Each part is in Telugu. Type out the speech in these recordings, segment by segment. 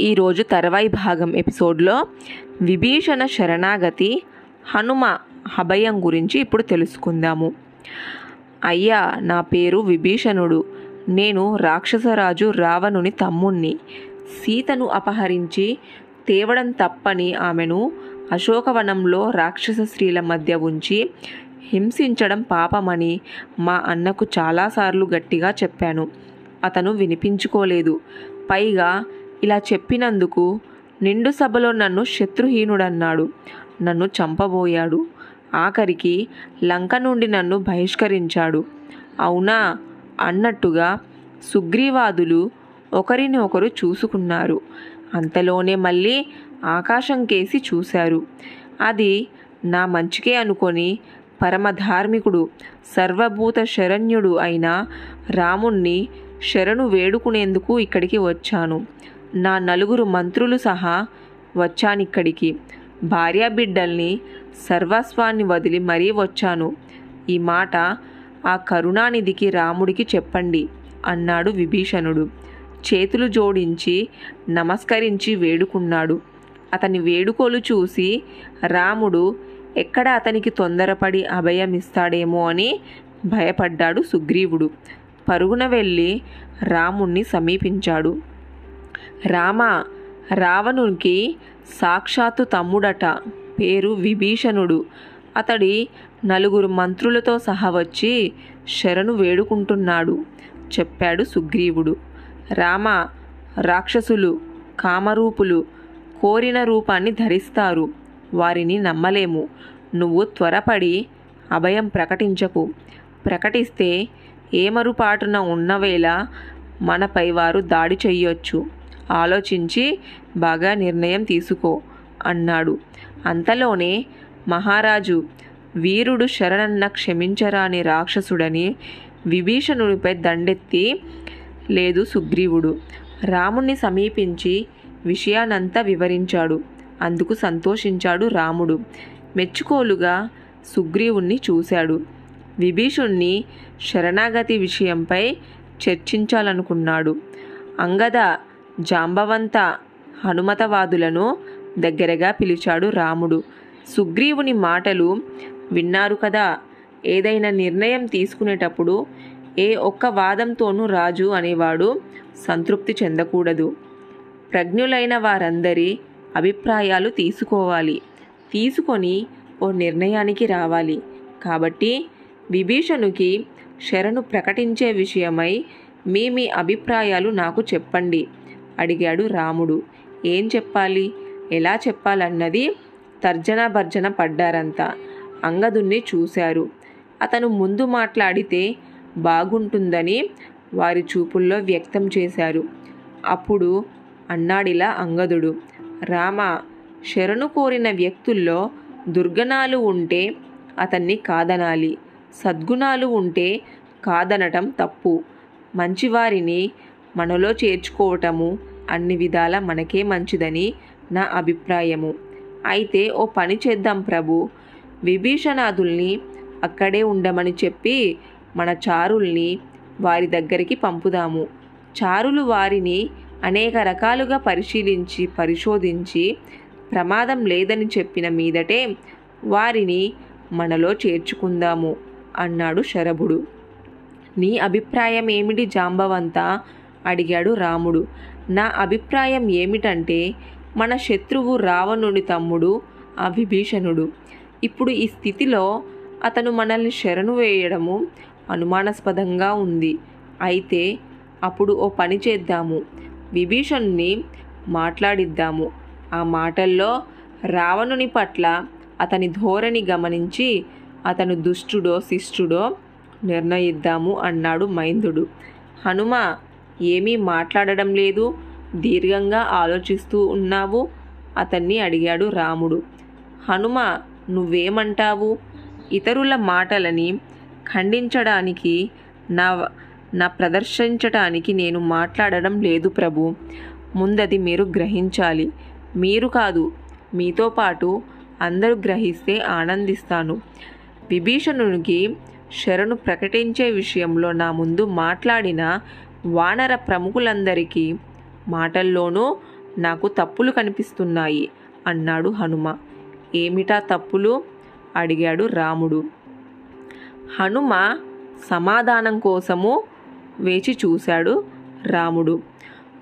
ఈరోజు తర్వాయి భాగం ఎపిసోడ్లో విభీషణ శరణాగతి హనుమ అభయం గురించి ఇప్పుడు తెలుసుకుందాము. అయ్యా నా పేరు విభీషణుడు. నేను రాక్షసరాజు రావణుని తమ్ముణ్ణి. సీతను అపహరించి తేవడం తప్పని ఆమెను అశోకవనంలో రాక్షస స్త్రీల మధ్య ఉంచి హింసించడం పాపమని మా అన్నకు చాలాసార్లు గట్టిగా చెప్పాను. అతను వినిపించుకోలేదు. పైగా ఇలా చెప్పినందుకు నిండు సభలో నన్ను శత్రుహీనుడన్నాడు. నన్ను చంపబోయాడు. ఆఖరికి లంక నుండి నన్ను బహిష్కరించాడు. అవునా? అన్నట్టుగా సుగ్రీవాదులు ఒకరిని ఒకరు చూసుకున్నారు. అంతలోనే మళ్ళీ ఆకాశం కేసి చూశారు. అది నా మంచికే అనుకొని పరమధార్మికుడు సర్వభూత శరణ్యుడు అయిన రాముణ్ణి శరణు వేడుకునేందుకు ఇక్కడికి వచ్చాను. నా నలుగురు మంత్రులు సహా వచ్చానిక్కడికి. భార్యాబిడ్డల్ని సర్వస్వాన్ని వదిలి మరీ వచ్చాను. ఈ మాట ఆ కరుణానిధికి రాముడికి చెప్పండి అన్నాడు విభీషణుడు. చేతులు జోడించి నమస్కరించి వేడుకున్నాడు. అతని వేడుకోలు చూసి రాముడు ఎక్కడ అతనికి తొందరపడి అభయమిస్తాడేమో అని భయపడ్డాడు సుగ్రీవుడు. పరుగున వెళ్ళి రాముణ్ణి సమీపించాడు. రామ రావణునికి సాక్షాత్తు తమ్ముడట పేరు విభీషణుడు. అతడి నలుగురు మంత్రులతో సహా వచ్చి శరణు వేడుకుంటున్నాడు చెప్పాడు సుగ్రీవుడు. రామ రాక్షసులు కామరూపులు కోరిన రూపాన్ని ధరిస్తారు వారిని నమ్మలేము. నువ్వు త్వరపడి అభయం ప్రకటించకు. ప్రకటిస్తే ఏమరుపాటున ఉన్నవేళ మనపై వారు దాడి చెయ్యొచ్చు. ఆలోచించి బాగా నిర్ణయం తీసుకో అన్నాడు. అంతలోనే మహారాజు వీరుడు శరణన్న క్షమించరాని రాక్షసుడని విభీషణుడిపై దండెత్తి లేదు సుగ్రీవుడు రాముణ్ణి సమీపించి విషయానంతా వివరించాడు. అందుకు సంతోషించాడు రాముడు. మెచ్చుకోలుగా సుగ్రీవుణ్ణి చూశాడు. విభీషుణ్ణి శరణాగతి విషయంపై చర్చించాలనుకున్నాడు. అంగద జాంబవంత హనుమతవాదులను దగ్గరగా పిలిచాడు రాముడు. సుగ్రీవుని మాటలు విన్నారు కదా? ఏదైనా నిర్ణయం తీసుకునేటప్పుడు ఏ ఒక్క వాదంతోనూ రాజు అనేవాడు సంతృప్తి చెందకూడదు. ప్రజ్ఞులైన వారందరి అభిప్రాయాలు తీసుకోవాలి. తీసుకొని ఓ నిర్ణయానికి రావాలి. కాబట్టి విభీషణుకి శరణు ప్రకటించే విషయమై మీ మీ అభిప్రాయాలు నాకు చెప్పండి. అడిగాడు రాముడు. ఏం చెప్పాలి? ఎలా చెప్పాలన్నది తర్జన భర్జన పడ్డారంతా. అంగదుణ్ణి చూశారు. అతను ముందు మాట్లాడితే బాగుంటుందని వారి చూపుల్లో వ్యక్తం చేశారు. అప్పుడు అన్నాడిలా అంగదుడు. రామ శరణు కోరిన వ్యక్తుల్లో దుర్గణాలు ఉంటే అతన్ని కాదనాలి. సద్గుణాలు ఉంటే కాదనటం తప్పు. మంచివారిని మనలో చేర్చుకోవటము అన్ని విధాల మనకే మంచిదని నా అభిప్రాయము. అయితే ఓ పని చేద్దాం ప్రభు. విభీషణాదుల్ని అక్కడే ఉండమని చెప్పి మన చారుల్ని వారి దగ్గరికి పంపుదాము. చారులు వారిని అనేక రకాలుగా పరిశీలించి పరిశోధించి ప్రమాదం లేదని చెప్పిన మీదటే వారిని మనలో చేర్చుకుందాము అన్నాడు శరభుడు. నీ అభిప్రాయం ఏమిటి జాంబవంత? అడిగాడు రాముడు. నా అభిప్రాయం ఏమిటంటే మన శత్రువు రావణుని తమ్ముడు ఆ విభీషణుడు ఇప్పుడు ఈ స్థితిలో అతను మనల్ని శరణు వేయడము అనుమానాస్పదంగా ఉంది. అయితే అప్పుడు ఓ పని చేద్దాము. విభీషణుని మాట్లాడిద్దాము. ఆ మాటల్లో రావణుని పట్ల అతని ధోరణి గమనించి అతను దుష్టుడో శిష్టుడో నిర్ణయిద్దాము అన్నాడు మైందుడు. హనుమ ఏమీ మాట్లాడడం లేదు. దీర్ఘంగా ఆలోచిస్తూ ఉన్నావు? అతన్ని అడిగాడు రాముడు. హనుమ నువ్వేమంటావు? ఇతరుల మాటలని ఖండించడానికి నా నా ప్రదర్శించటానికి నేను మాట్లాడడం లేదు ప్రభు. ముందది మీరు గ్రహించాలి. మీరు కాదు మీతో పాటు అందరూ గ్రహిస్తే ఆనందిస్తాను. విభీషణునికి శరణు ప్రకటించే విషయంలో నా ముందు మాట్లాడిన వానర ప్రముఖులందరికీ మాటల్లోనూ నాకు తప్పులు కనిపిస్తున్నాయి అన్నాడు హనుమ. ఏమిటా తప్పులు? అడిగాడు రాముడు. హనుమ సమాధానం కోసము వేచి చూశాడు రాముడు.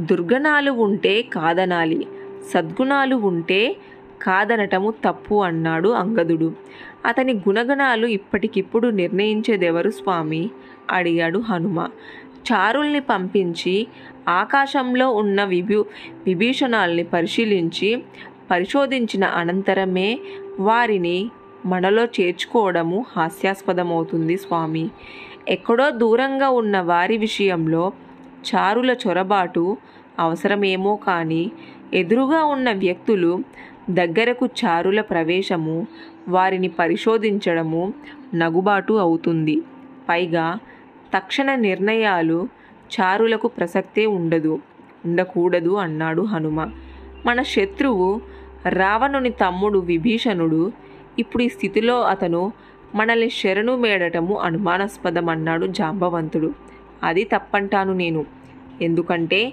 దుర్గణాలు ఉంటే కాదనాలి సద్గుణాలు ఉంటే కాదనటము తప్పు అన్నాడు అంగదుడు. అతని గుణగణాలు ఇప్పటికిప్పుడు నిర్ణయించేదెవరు స్వామి? అడిగాడు హనుమ. చారుల్ని పంపించి ఆకాశంలో ఉన్న విభూ విభీషణాల్ని పరిశీలించి పరిశోధించిన అనంతరమే వారిని మనలో చేర్చుకోవడము హాస్యాస్పదమవుతుంది స్వామి. ఎక్కడో దూరంగా ఉన్న వారి విషయంలో చారుల చొరబాటు అవసరమేమో కానీ ఎదురుగా ఉన్న వ్యక్తులు దగ్గరకు చారుల ప్రవేశము వారిని పరిశోధించడము నగుబాటు అవుతుంది. పైగా తక్షణ నిర్ణయాలు చారులకు ప్రసక్తే ఉండదు ఉండకూడదు అన్నాడు హనుమ. మన శత్రువు రావణుని తమ్ముడు విభీషణుడు ఇప్పుడు ఈ స్థితిలో అతను మనల్ని శరణు మేడటము అనుమానాస్పదం అన్నాడు జాంబవంతుడు. అది తప్పంటాను నేను. ఎందుకంటే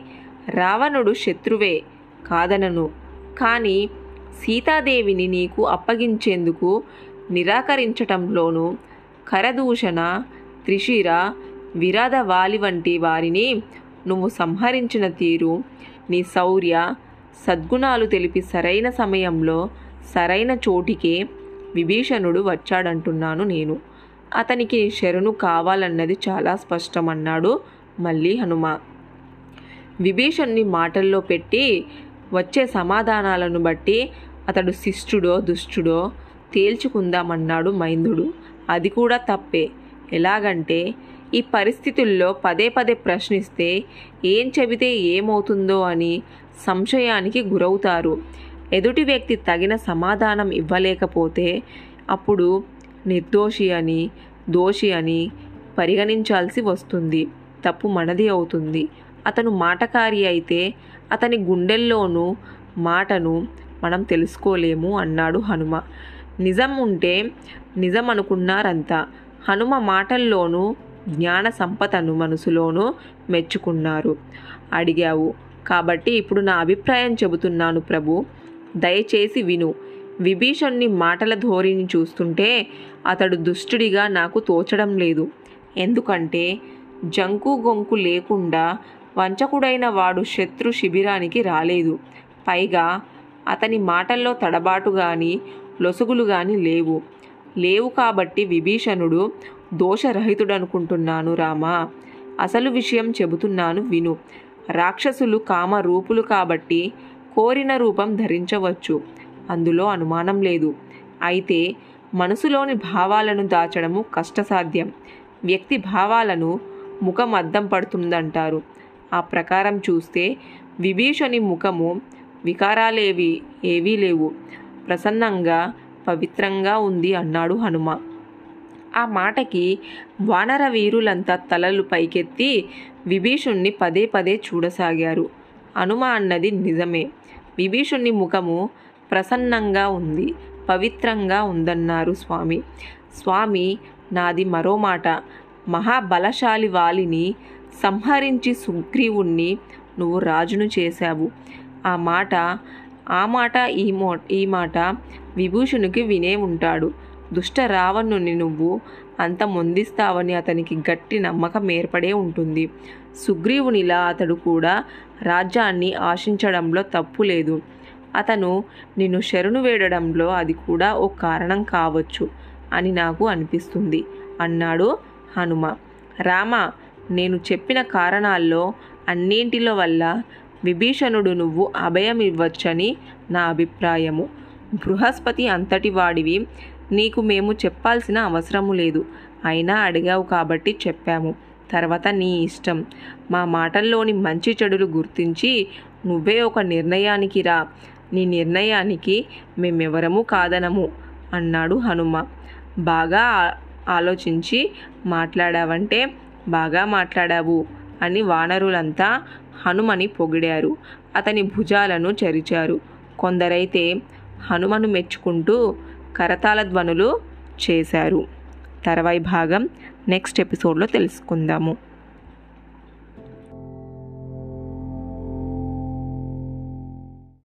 రావణుడు శత్రువే కాదనను. కానీ సీతాదేవిని నీకు అప్పగించేందుకు నిరాకరించటంలోనూ కరదూషణ త్రిశిర విరాధ వాలి వంటి వారిని నువ్వు సంహరించిన తీరు నీ శౌర్య సద్గుణాలు తెలిపి సరైన సమయంలో సరైన చోటికే విభీషణుడు వచ్చాడంటున్నాను నేను. అతనికి శరణు కావాలన్నది చాలా స్పష్టమన్నాడు మళ్ళీ హనుమ. విభీషణ్ణి మాటల్లో పెట్టి వచ్చే సమాధానాలను బట్టి అతడు శిష్టుడో దుష్టుడో తేల్చుకుందామన్నాడు మైందుడు. అది కూడా తప్పే. ఎలాగంటే ఈ పరిస్థితుల్లో పదే పదే ప్రశ్నిస్తే ఏం చెబితే ఏమవుతుందో అని సంశయానికి గురవుతారు. ఎదుటి వ్యక్తి తగిన సమాధానం ఇవ్వలేకపోతే అప్పుడు నిర్దోషి అని దోషి అని పరిగణించాల్సి వస్తుంది. తప్పు మనది అవుతుంది. అతను మాటకారి అయితే అతని గుండెల్లోనూ మాటను మనం తెలుసుకోలేము అన్నాడు హనుమ. నిజం ఉంటే నిజం అనుకున్నారంతా హనుమ మాటల్లోనూ జ్ఞాన సంపదను మనసులోనూ మెచ్చుకున్నారు. అడిగావు. కాబట్టి ఇప్పుడు నా అభిప్రాయం చెబుతున్నాను ప్రభు. దయచేసి విను. విభీషణ్ణి మాటల ధోరణి చూస్తుంటే అతడు దుష్టుడిగా నాకు తోచడం లేదు. ఎందుకంటే జంకు గొంకు లేకుండా వంచకుడైన వాడు శత్రు శిబిరానికి రాలేదు. పైగా అతని మాటల్లో తడబాటు కానీ లొసుగులు కానీ లేవు. లేవు కాబట్టి విభీషణుడు దోషరహితుడనుకుంటున్నాను రామా. అసలు విషయం చెబుతున్నాను విను. రాక్షసులు కామ రూపులు కాబట్టి కోరిన రూపం ధరించవచ్చు. అందులో అనుమానం లేదు. అయితే మనసులోని భావాలను దాచడము కష్టసాధ్యం. వ్యక్తి భావాలను ముఖం అద్దం పడుతుందంటారు. ఆ ప్రకారం చూస్తే విభీషణి ముఖము వికారాలేవి ఏవీ లేవు. ప్రసన్నంగా పవిత్రంగా ఉంది అన్నాడు హనుమ. ఆ మాటకి వానర వీరులంతా తలలు పైకెత్తి విభీషుణ్ణి పదే పదే చూడసాగారు. హనుమ అన్నది నిజమే. విభీషుణ్ణి ముఖము ప్రసన్నంగా ఉంది పవిత్రంగా ఉందన్నారు స్వామి. స్వామి నాది మరో మాట. మహాబలశాలి వాలిని సంహరించి సుగ్రీవుణ్ణి నువ్వు రాజును చేశావు. ఆ మాట ఆ మాట ఈ మో ఈ మాట విభూషణుకి వినే ఉంటాడు. దుష్ట రావణుని నువ్వు అంత మొందిస్తావని అతనికి గట్టి నమ్మకం ఏర్పడే ఉంటుంది. సుగ్రీవునిలా అతడు కూడా రాజ్యాన్ని ఆశించడంలో తప్పు లేదు. అతను నిన్ను శరణు వేడడంలో అది కూడా ఓ కారణం కావచ్చు అని నాకు అనిపిస్తుంది అన్నాడు హనుమ. రామ నేను చెప్పిన కారణాల్లో అన్నింటిలో వల్ల విభీషణుడు నువ్వు అభయం ఇవ్వచ్చని నా అభిప్రాయము. బృహస్పతి అంతటి వాడివి. నీకు మేము చెప్పాల్సిన అవసరము లేదు. అయినా అడిగావు కాబట్టి చెప్పాము. తర్వాత నీ ఇష్టం. మా మాటల్లోని మంచి చెడులు గుర్తించి నువ్వే ఒక నిర్ణయానికి రా. నీ నిర్ణయానికి మేమెవరము కాదనము అన్నాడు హనుమ. బాగా ఆలోచించి మాట్లాడావంటే బాగా మాట్లాడావు అని వానరులంతా హనుమని పొగిడారు. అతని భుజాలను చరిచారు. కొందరైతే హనుమను మెచ్చుకుంటూ కరతాళ ధ్వనులు చేశారు. తర్వాయి భాగం నెక్స్ట్ ఎపిసోడ్లో తెలుసుకుందాము.